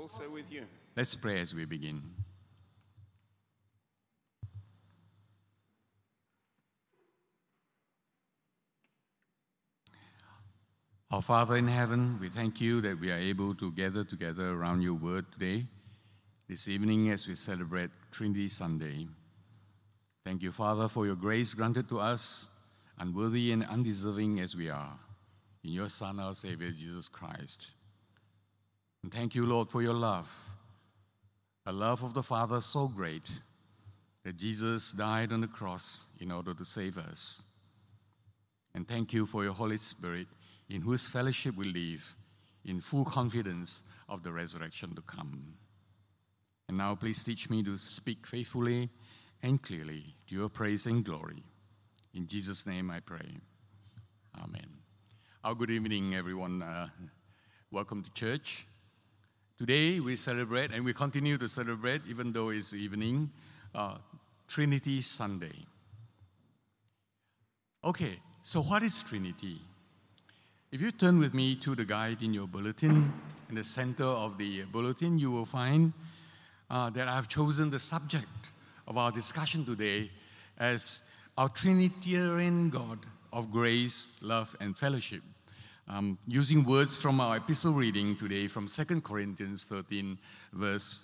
also with you. Let's pray as we begin. Our Father in heaven, we thank you that we are able to gather together around your word today, this evening as we celebrate Trinity Sunday. Thank you, Father, for your grace granted to us, unworthy and undeserving as we are, in your Son, our Savior, Jesus Christ. And thank you, Lord, for your love, a love of the Father so great that Jesus died on the cross in order to save us. And thank you for your Holy Spirit in whose fellowship we live in full confidence of the resurrection to come. And now, please teach me to speak faithfully and clearly to your praise and glory. In Jesus' name I pray. Amen. Our good evening, everyone. Uh, welcome to church. Today we celebrate, and we continue to celebrate, even though it's evening, uh, Trinity Sunday. Okay, so what is Trinity? If you turn with me to the guide in your bulletin, in the center of the bulletin, you will find uh, that I've chosen the subject of our discussion today as our Trinitarian God of grace, love, and fellowship. Um, using words from our epistle reading today from 2 Corinthians 13, verse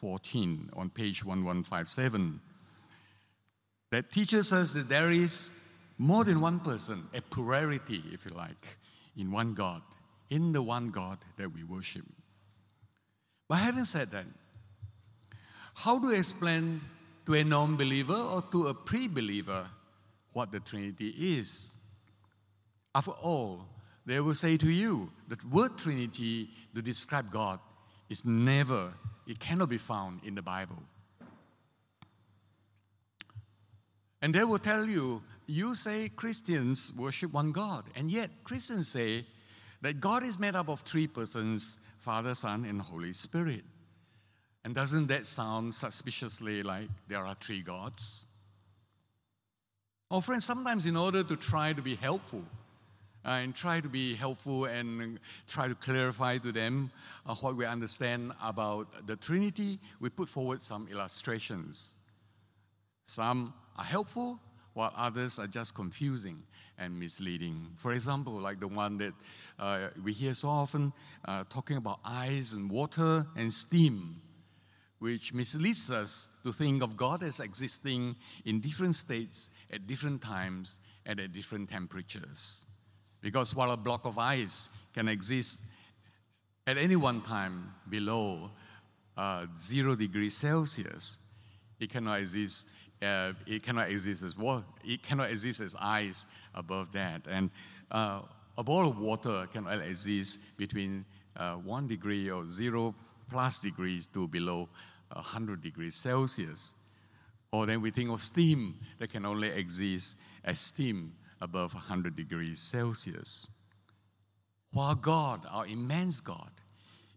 14, on page 1157, that teaches us that there is more than one person, a plurality, if you like, in one God, in the one God that we worship. But having said that, how do we explain to a non believer or to a pre believer what the Trinity is? After all, they will say to you that word Trinity to describe God is never, it cannot be found in the Bible. And they will tell you you say Christians worship one God, and yet Christians say that God is made up of three persons Father, Son, and Holy Spirit. And doesn't that sound suspiciously like there are three gods? Oh, friends, sometimes in order to try to be helpful, and try to be helpful and try to clarify to them uh, what we understand about the Trinity, we put forward some illustrations. Some are helpful, while others are just confusing and misleading. For example, like the one that uh, we hear so often uh, talking about ice and water and steam, which misleads us to think of God as existing in different states at different times and at different temperatures. Because while a block of ice can exist at any one time below uh, zero degrees Celsius, it cannot exist uh, it cannot exist as. It cannot exist as ice above that. And uh, a ball of water cannot exist between uh, one degree or zero plus degrees to below 100 degrees Celsius. Or then we think of steam that can only exist as steam above 100 degrees Celsius. While God, our immense God,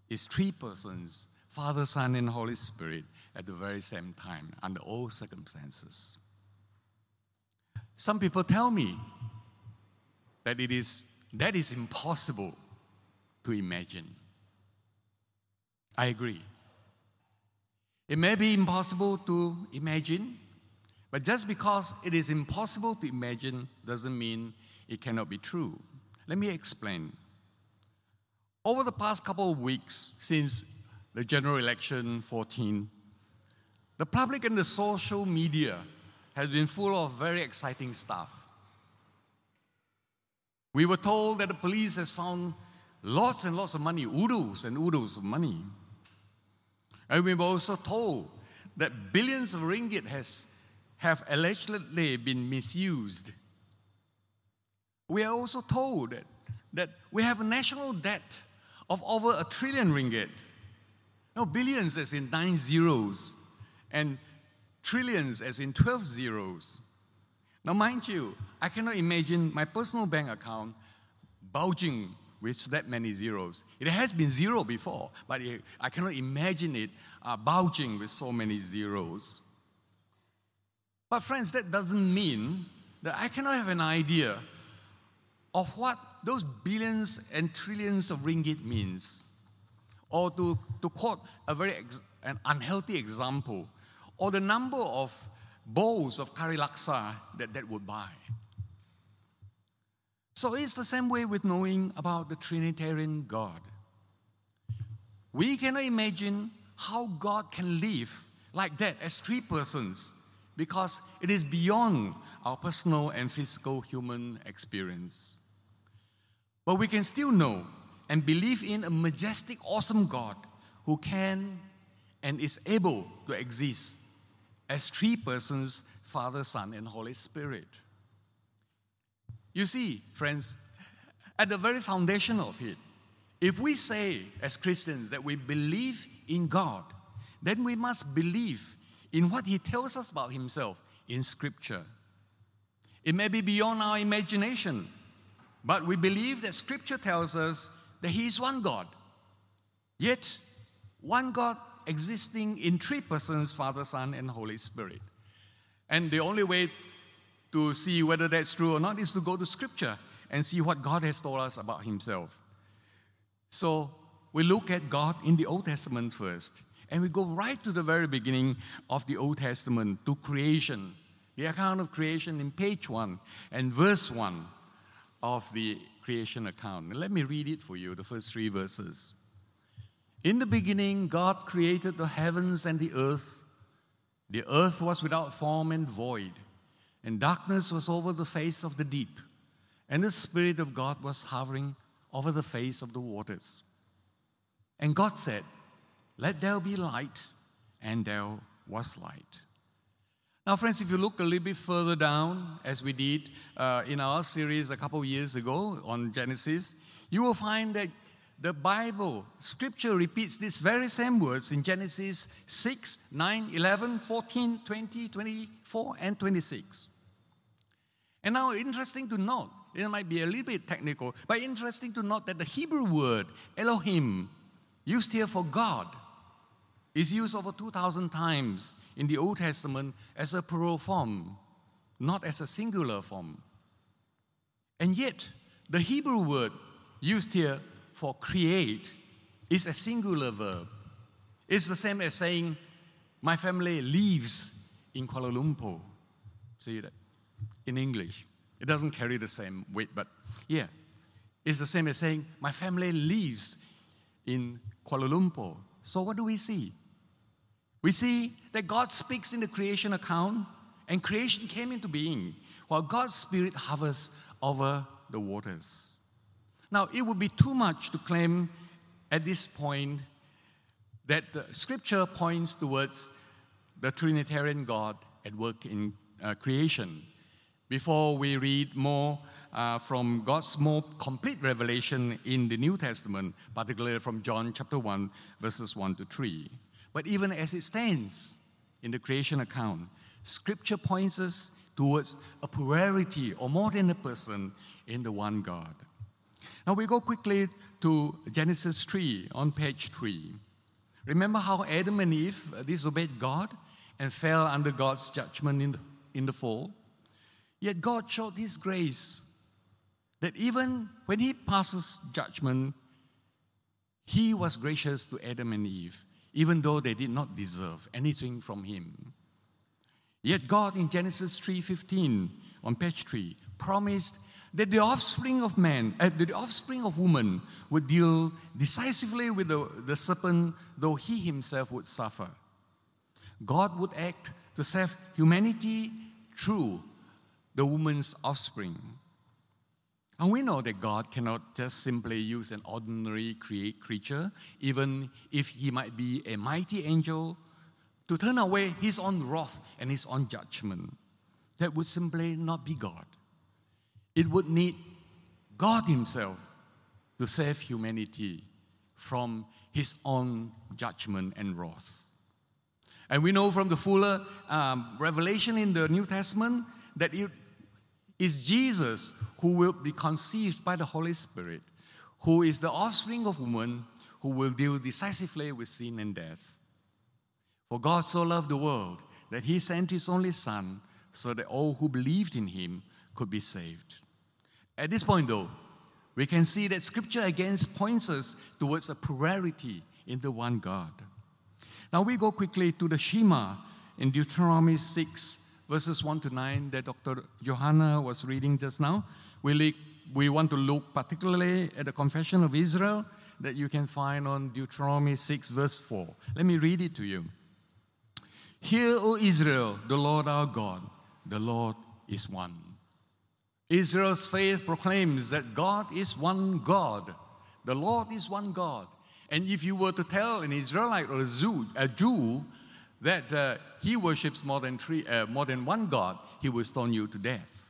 is three persons Father, Son, and Holy Spirit at the very same time under all circumstances. Some people tell me that it is that is impossible to imagine. I agree. It may be impossible to imagine, but just because it is impossible to imagine doesn't mean it cannot be true. Let me explain. Over the past couple of weeks since the general election 14 the public and the social media has been full of very exciting stuff. We were told that the police has found lots and lots of money, oodles and oodles of money. And we were also told that billions of ringgit has, have allegedly been misused. We are also told that, we have a national debt of over a trillion ringgit. No, billions as in nine zeros and trillions as in 12 zeros. Now, mind you, I cannot imagine my personal bank account bulging with that many zeros. It has been zero before, but I cannot imagine it uh, bulging with so many zeros. But, friends, that doesn't mean that I cannot have an idea of what those billions and trillions of ringgit means. or to, to quote a very ex- an unhealthy example, or the number of bowls of curry laksa that that would buy. So it's the same way with knowing about the Trinitarian God. We cannot imagine how God can live like that as three persons because it is beyond our personal and physical human experience. But we can still know and believe in a majestic, awesome God who can and is able to exist as three persons Father, Son, and Holy Spirit. You see, friends, at the very foundation of it, if we say as Christians that we believe in God, then we must believe in what He tells us about Himself in Scripture. It may be beyond our imagination, but we believe that Scripture tells us that He is one God. Yet, one God existing in three persons Father, Son, and Holy Spirit. And the only way to see whether that's true or not is to go to Scripture and see what God has told us about Himself. So we look at God in the Old Testament first, and we go right to the very beginning of the Old Testament to creation, the account of creation in page 1 and verse 1 of the creation account. let me read it for you, the first three verses. In the beginning, God created the heavens and the earth. The earth was without form and void and darkness was over the face of the deep, and the Spirit of God was hovering over the face of the waters. And God said, Let there be light, and there was light. Now, friends, if you look a little bit further down, as we did uh, in our series a couple of years ago on Genesis, you will find that the Bible, Scripture repeats these very same words in Genesis 6, 9, 11, 14, 20, 24, and 26. And now, interesting to note, it might be a little bit technical, but interesting to note that the Hebrew word Elohim, used here for God, is used over 2,000 times in the Old Testament as a plural form, not as a singular form. And yet, the Hebrew word used here for create is a singular verb. It's the same as saying, My family lives in Kuala Lumpur. See that? in English. It doesn't carry the same weight, but yeah, it's the same as saying, My family lives in Kuala Lumpur. So what do we see? We see that God speaks in the creation account, and creation came into being while God's Spirit hovers over the waters. Now, it would be too much to claim at this point that the scripture points towards the Trinitarian God at work in uh, creation before we read more uh, from God's more complete revelation in the New Testament, particularly from John chapter 1, verses 1 to 3. But even as it stands in the creation account, Scripture points us towards a plurality or more than a person in the one God. Now we go quickly to Genesis 3 on page 3. Remember how Adam and Eve disobeyed God and fell under God's judgment in the, in the fall? Yet God showed His grace that even when He passes judgment, He was gracious to Adam and Eve, even though they did not deserve anything from Him. Yet God in Genesis 3:15 on page 3 promised that the offspring of man, uh, the offspring of woman would deal decisively with the, the serpent, though he himself would suffer. God would act to save humanity through the woman's offspring. And we know that God cannot just simply use an ordinary create creature, even if he might be a mighty angel, to turn away his own wrath and his own judgment. That would simply not be God. It would need God Himself to save humanity from His own judgment and wrath. And we know from the fuller um, revelation in the New Testament that it is Jesus who will be conceived by the Holy Spirit, who is the offspring of woman, who will deal decisively with sin and death. For God so loved the world that he sent his only Son so that all who believed in him could be saved. At this point, though, we can see that Scripture again points us towards a plurality in the one God. Now we go quickly to the Shema in Deuteronomy 6, verses 1 to 9 that Dr. Johanna was reading just now. We, we want to look particularly at the Confession of Israel that you can find on Deuteronomy 6, verse 4. Let me read it to you. Hear, O Israel, the Lord our God, the Lord is one. Israel's faith proclaims that God is one God. The Lord is one God. And if you were to tell an Israelite or a Jew, a Jew that uh, he worships more than, three, uh, more than one God, he will stone you to death.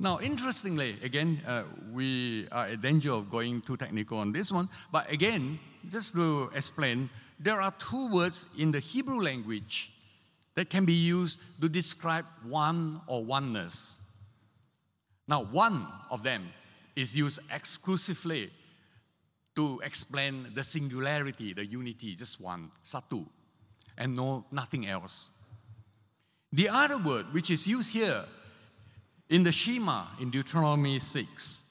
Now, interestingly, again, uh, we are in danger of going too technical on this one, but again, just to explain, there are two words in the Hebrew language that can be used to describe one or oneness. Now, one of them is used exclusively to explain the singularity, the unity, just one, satu, and no nothing else. The other word, which is used here in the Shema in Deuteronomy 6,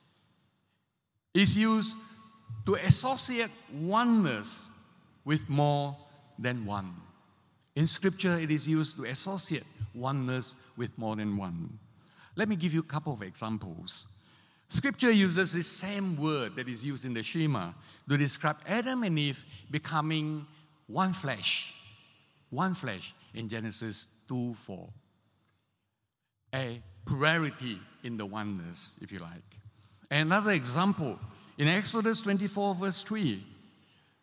is used to associate oneness with more than one. In Scripture, it is used to associate oneness with more than one. Let me give you a couple of examples. Scripture uses the same word that is used in the Shema to describe Adam and Eve becoming one flesh, one flesh in Genesis 2 4. A plurality in the oneness, if you like. Another example in Exodus 24, verse 3,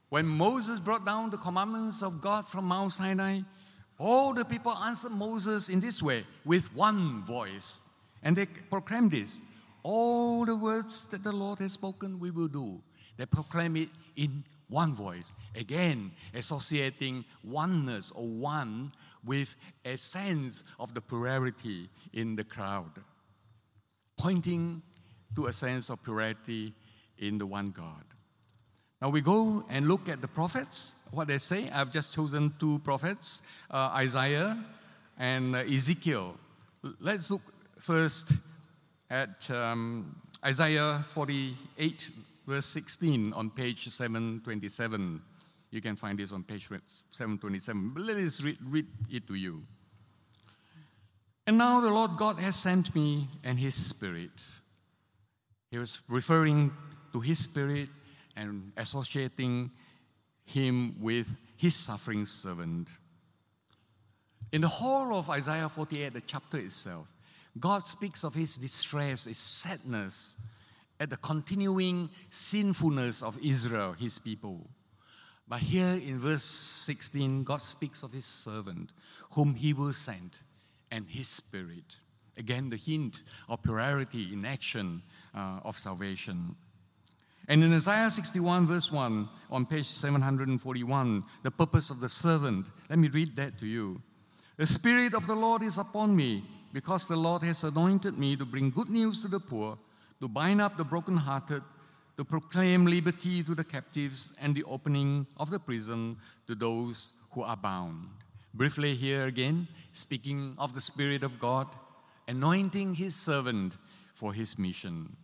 when Moses brought down the commandments of God from Mount Sinai, all the people answered Moses in this way with one voice. And they proclaimed this all the words that the Lord has spoken, we will do. They proclaim it in one voice. Again, associating oneness or one with a sense of the plurality in the crowd, pointing to a sense of plurality in the one God. Now we go and look at the prophets, what they say. I've just chosen two prophets, uh, Isaiah and uh, Ezekiel. Let's look first at um, Isaiah 48, verse 16 on page 727. You can find this on page 727. But let us read, read it to you. And now the Lord God has sent me and his spirit. He was referring to his spirit and associating him with his suffering servant. In the whole of Isaiah 48, the chapter itself, God speaks of his distress, his sadness at the continuing sinfulness of Israel, his people. But here in verse 16, God speaks of his servant, whom he will send, and his spirit. Again, the hint of plurality in action uh, of salvation. And in Isaiah 61, verse 1, on page 741, the purpose of the servant, let me read that to you. The Spirit of the Lord is upon me because the Lord has anointed me to bring good news to the poor, to bind up the brokenhearted, to proclaim liberty to the captives, and the opening of the prison to those who are bound. Briefly, here again, speaking of the Spirit of God, anointing his servant for his mission.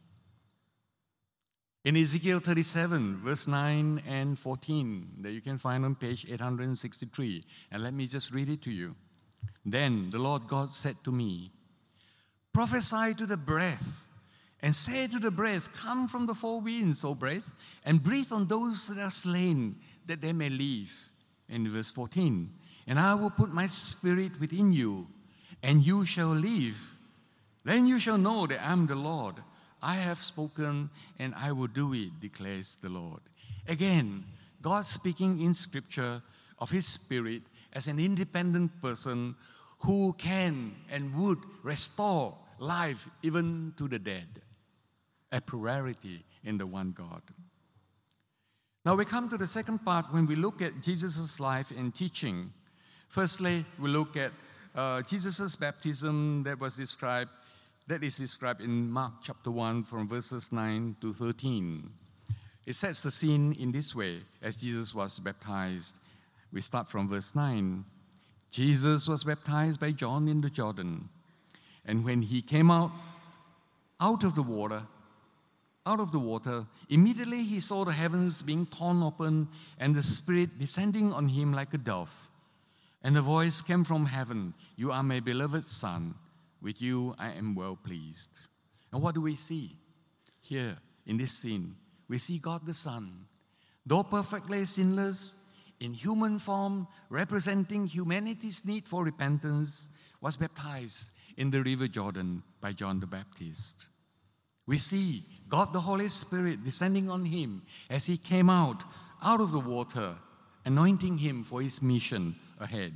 In Ezekiel 37, verse 9 and 14, that you can find on page 863, and let me just read it to you. Then the Lord God said to me, Prophesy to the breath, and say to the breath, Come from the four winds, O breath, and breathe on those that are slain, that they may live. In verse 14, and I will put my spirit within you, and you shall live. Then you shall know that I am the Lord. I have spoken, and I will do it, declares the Lord. Again, God speaking in Scripture of His Spirit as an independent person who can and would restore life even to the dead. A plurality in the one God. Now we come to the second part when we look at Jesus' life and teaching. Firstly, we look at uh, Jesus' baptism that was described, that is described in Mark chapter 1 from verses 9 to 13. It sets the scene in this way as Jesus was baptized we start from verse 9. Jesus was baptized by John in the Jordan. And when he came out, out of the water, out of the water, immediately he saw the heavens being torn open and the Spirit descending on him like a dove. And a voice came from heaven You are my beloved Son. With you I am well pleased. And what do we see here in this scene? We see God the Son, though perfectly sinless, in human form, representing humanity's need for repentance, was baptized in the river Jordan by John the Baptist. We see God the Holy Spirit descending on him as he came out out of the water, anointing him for his mission ahead.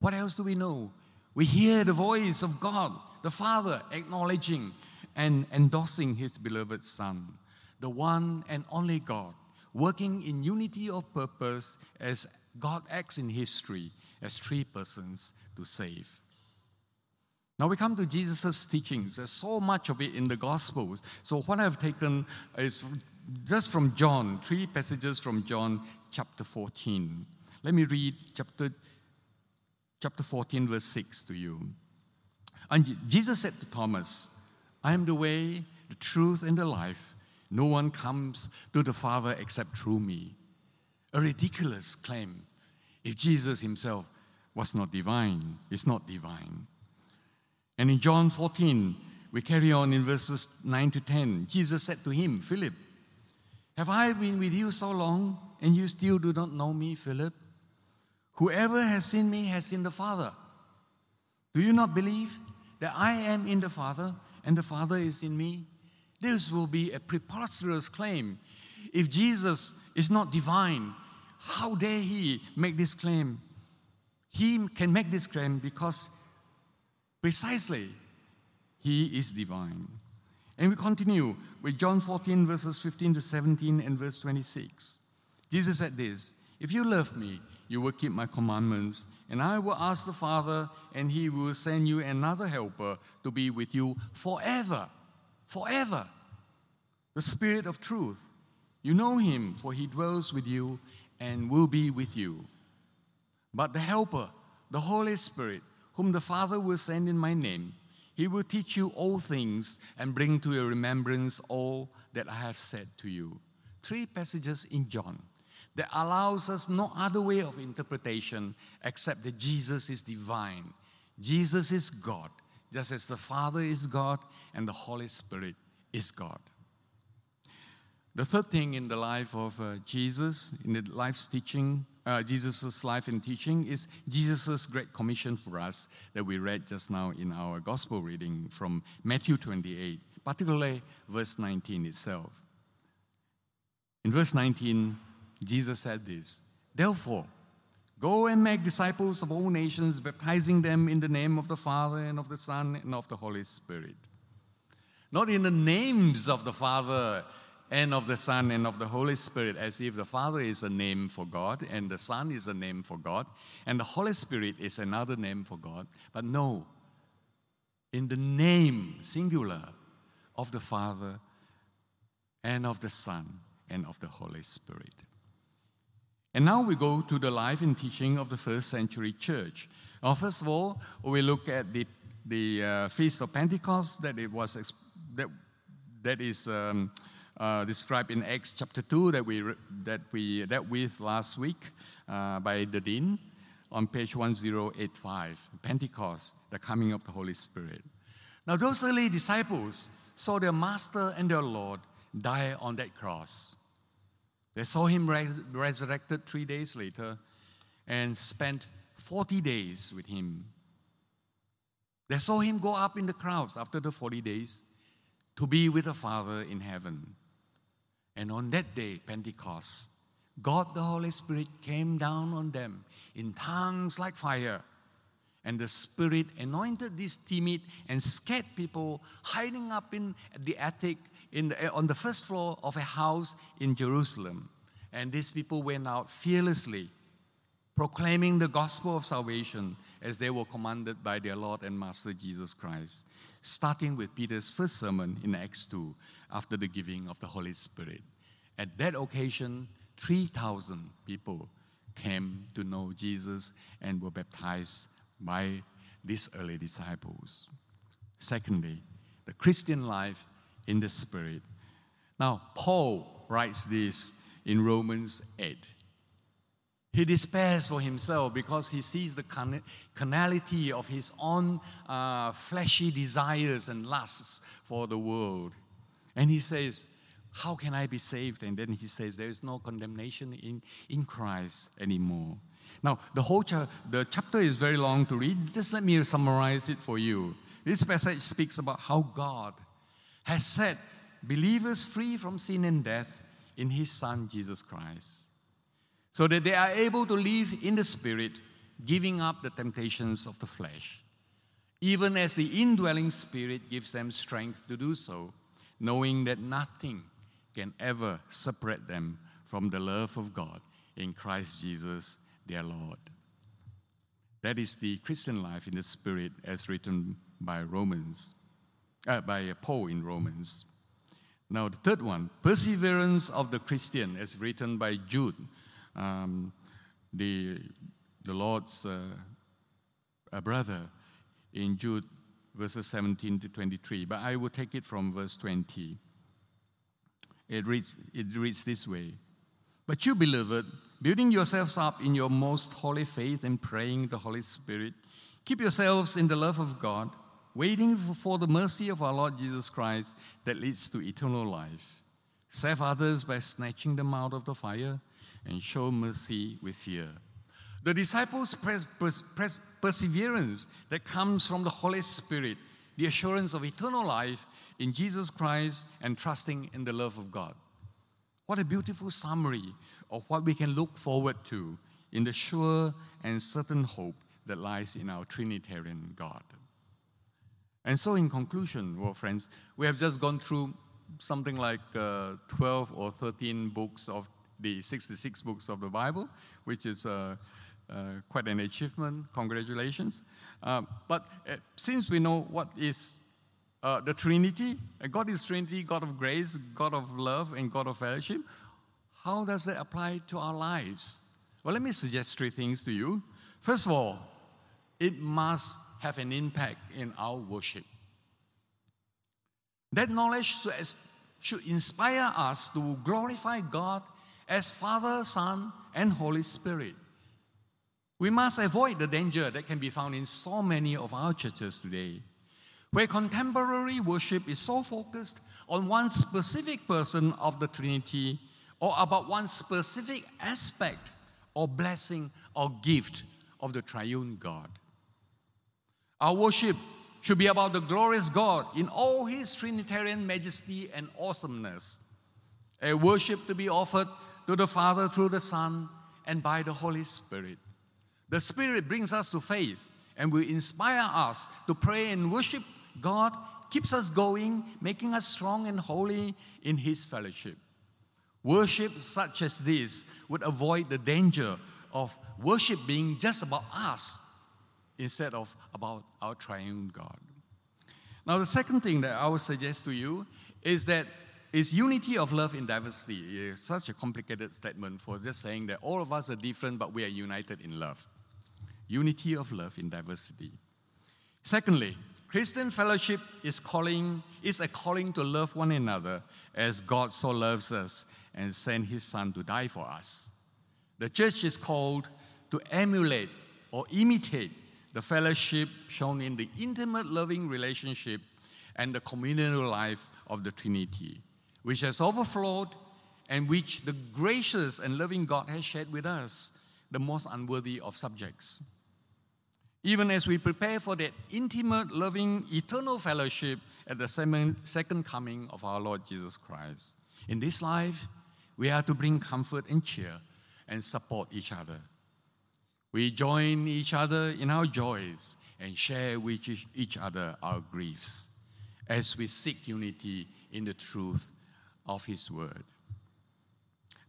What else do we know? We hear the voice of God, the Father, acknowledging and endorsing his beloved Son, the one and only God, working in unity of purpose as God acts in history as three persons to save. Now we come to Jesus' teachings. There's so much of it in the Gospels. So what I've taken is just from John, three passages from John chapter 14. Let me read chapter, chapter 14, verse 6 to you. And Jesus said to Thomas, I am the way, the truth, and the life. No one comes to the Father except through me. A ridiculous claim if Jesus himself was not divine, is not divine. And in John 14, we carry on in verses 9 to 10. Jesus said to him, Philip, have I been with you so long, and you still do not know me, Philip? Whoever has seen me has seen the Father. Do you not believe that I am in the Father, and the Father is in me? This will be a preposterous claim. If Jesus is not divine, how dare he make this claim? He can make this claim because precisely he is divine. And we continue with John 14, verses 15 to 17 and verse 26. Jesus said this If you love me, you will keep my commandments, and I will ask the Father, and he will send you another helper to be with you forever. Forever. The Spirit of truth. You know him, for he dwells with you and will be with you. But the Helper, the Holy Spirit, whom the Father will send in my name, he will teach you all things and bring to your remembrance all that I have said to you. Three passages in John that allows us no other way of interpretation except that Jesus is divine. Jesus is God, just as the Father is God and the Holy Spirit is God. The third thing in the life of uh, Jesus, in the life's teaching, uh, Jesus' life and teaching, is Jesus' great commission for us that we read just now in our gospel reading from Matthew 28, particularly verse 19 itself. In verse 19, Jesus said this Therefore, go and make disciples of all nations, baptizing them in the name of the Father and of the Son and of the Holy Spirit. Not in the names of the Father and of the Son and of the Holy Spirit, as if the Father is a name for God and the Son is a name for God and the Holy Spirit is another name for God. But no, in the name, singular, of the Father and of the Son and of the Holy Spirit. And now we go to the life and teaching of the first century church. Now, first of all, we look at the, the uh, Feast of Pentecost that it was that, that is um, uh, described in Acts chapter 2 that we, that we dealt with last week uh, by the Dean on page 1085, Pentecost, the coming of the Holy Spirit. Now, those early disciples saw their Master and their Lord die on that cross. They saw him res- resurrected three days later and spent 40 days with him. They saw him go up in the crowds after the 40 days to be with the Father in heaven. And on that day, Pentecost, God the Holy Spirit came down on them in tongues like fire. And the Spirit anointed these timid and scared people hiding up in the attic in the, on the first floor of a house in Jerusalem. And these people went out fearlessly, proclaiming the gospel of salvation as they were commanded by their Lord and Master Jesus Christ, starting with Peter's first sermon in Acts 2 after the giving of the Holy Spirit. At that occasion, 3,000 people came to know Jesus and were baptized by these early disciples. Secondly, the Christian life in the Spirit. Now, Paul writes this in Romans 8. He despairs for himself because he sees the carnality of his own uh, fleshy desires and lusts for the world. And he says, How can I be saved? And then he says, There is no condemnation in, in Christ anymore. Now, the whole cha- the chapter is very long to read. Just let me summarize it for you. This passage speaks about how God has set believers free from sin and death in his Son, Jesus Christ so that they are able to live in the Spirit, giving up the temptations of the flesh, even as the indwelling Spirit gives them strength to do so, knowing that nothing can ever separate them from the love of God in Christ Jesus, their Lord. That is the Christian life in the Spirit, as written by Romans, uh, by Paul in Romans. Now, the third one, perseverance of the Christian, as written by Jude um, the, the Lord's uh, brother in Jude verses 17 to 23, but I will take it from verse 20. It reads, it reads this way But you, beloved, building yourselves up in your most holy faith and praying the Holy Spirit, keep yourselves in the love of God, waiting for the mercy of our Lord Jesus Christ that leads to eternal life. Save others by snatching them out of the fire and show mercy with fear. The disciples' pers- pers- perseverance that comes from the Holy Spirit, the assurance of eternal life in Jesus Christ, and trusting in the love of God. What a beautiful summary of what we can look forward to in the sure and certain hope that lies in our Trinitarian God. And so, in conclusion, well, friends, we have just gone through something like uh, 12 or 13 books of the 66 books of the Bible, which is uh, uh, quite an achievement. Congratulations. Um, but uh, since we know what is uh, the Trinity, uh, God is Trinity, God of grace, God of love, and God of fellowship, how does that apply to our lives? Well, let me suggest three things to you. First of all, it must have an impact in our worship. That knowledge should inspire us to glorify God as Father, Son, and Holy Spirit. We must avoid the danger that can be found in so many of our churches today, where contemporary worship is so focused on one specific person of the Trinity or about one specific aspect or blessing or gift of the triune God. Our worship should be about the glorious God in all his Trinitarian majesty and awesomeness, a worship to be offered to the Father through the Son and by the Holy Spirit. The Spirit brings us to faith and will inspire us to pray and worship God, keeps us going, making us strong and holy in His fellowship. Worship such as this would avoid the danger of worship being just about us instead of about our triune God. Now, the second thing that I would suggest to you is that is unity of love in diversity. It's such a complicated statement for just saying that all of us are different, but we are united in love. Unity of love in diversity. Secondly, Christian fellowship is calling is a calling to love one another as God so loves us and sent his son to die for us. The church is called to emulate or imitate the fellowship shown in the intimate loving relationship and the communal life of the Trinity which has overflowed and which the gracious and loving God has shared with us, the most unworthy of subjects. Even as we prepare for that intimate, loving, eternal fellowship at the second coming of our Lord Jesus Christ. In this life, we are to bring comfort and cheer and support each other. We join each other in our joys and share with each other our griefs as we seek unity in the truth of His Word.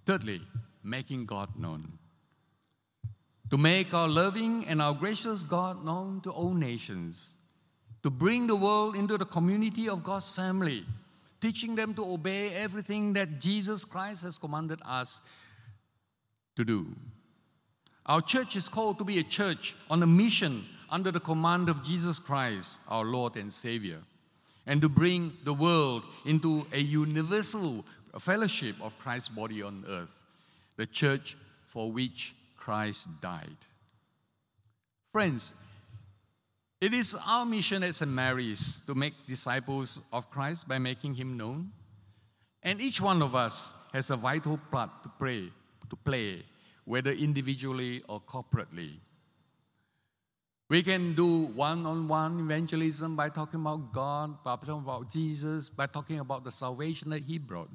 Thirdly, making God known. To make our loving and our gracious God known to all nations. To bring the world into the community of God's family, teaching them to obey everything that Jesus Christ has commanded us to do. Our church is called to be a church on a mission under the command of Jesus Christ, our Lord and Savior. And to bring the world into a universal fellowship of Christ's body on earth, the church for which Christ died. Friends, it is our mission at St. Mary's to make disciples of Christ by making him known. And each one of us has a vital part to play, to play, whether individually or corporately. We can do one on one evangelism by talking about God, by talking about Jesus, by talking about the salvation that He brought.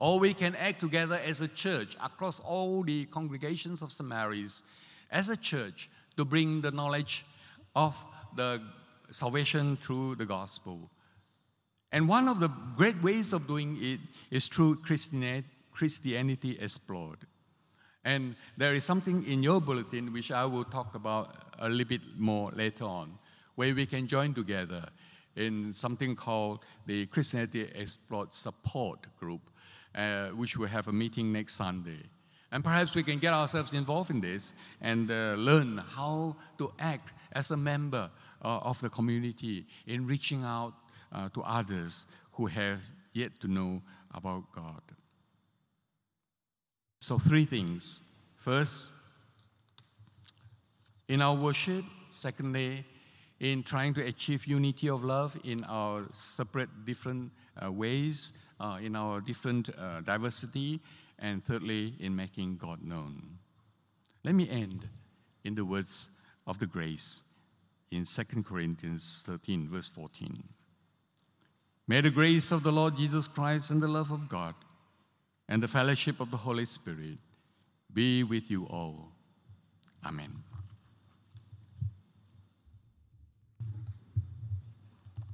Or we can act together as a church across all the congregations of St. Mary's as a church to bring the knowledge of the salvation through the gospel. And one of the great ways of doing it is through Christianity Explored. And there is something in your bulletin which I will talk about a little bit more later on, where we can join together in something called the Christianity Explored Support Group, uh, which will have a meeting next Sunday. And perhaps we can get ourselves involved in this and uh, learn how to act as a member uh, of the community in reaching out uh, to others who have yet to know about God. So, three things. First, in our worship. Secondly, in trying to achieve unity of love in our separate, different uh, ways, uh, in our different uh, diversity. And thirdly, in making God known. Let me end in the words of the grace in 2 Corinthians 13, verse 14. May the grace of the Lord Jesus Christ and the love of God and the fellowship of the Holy Spirit be with you all. Amen.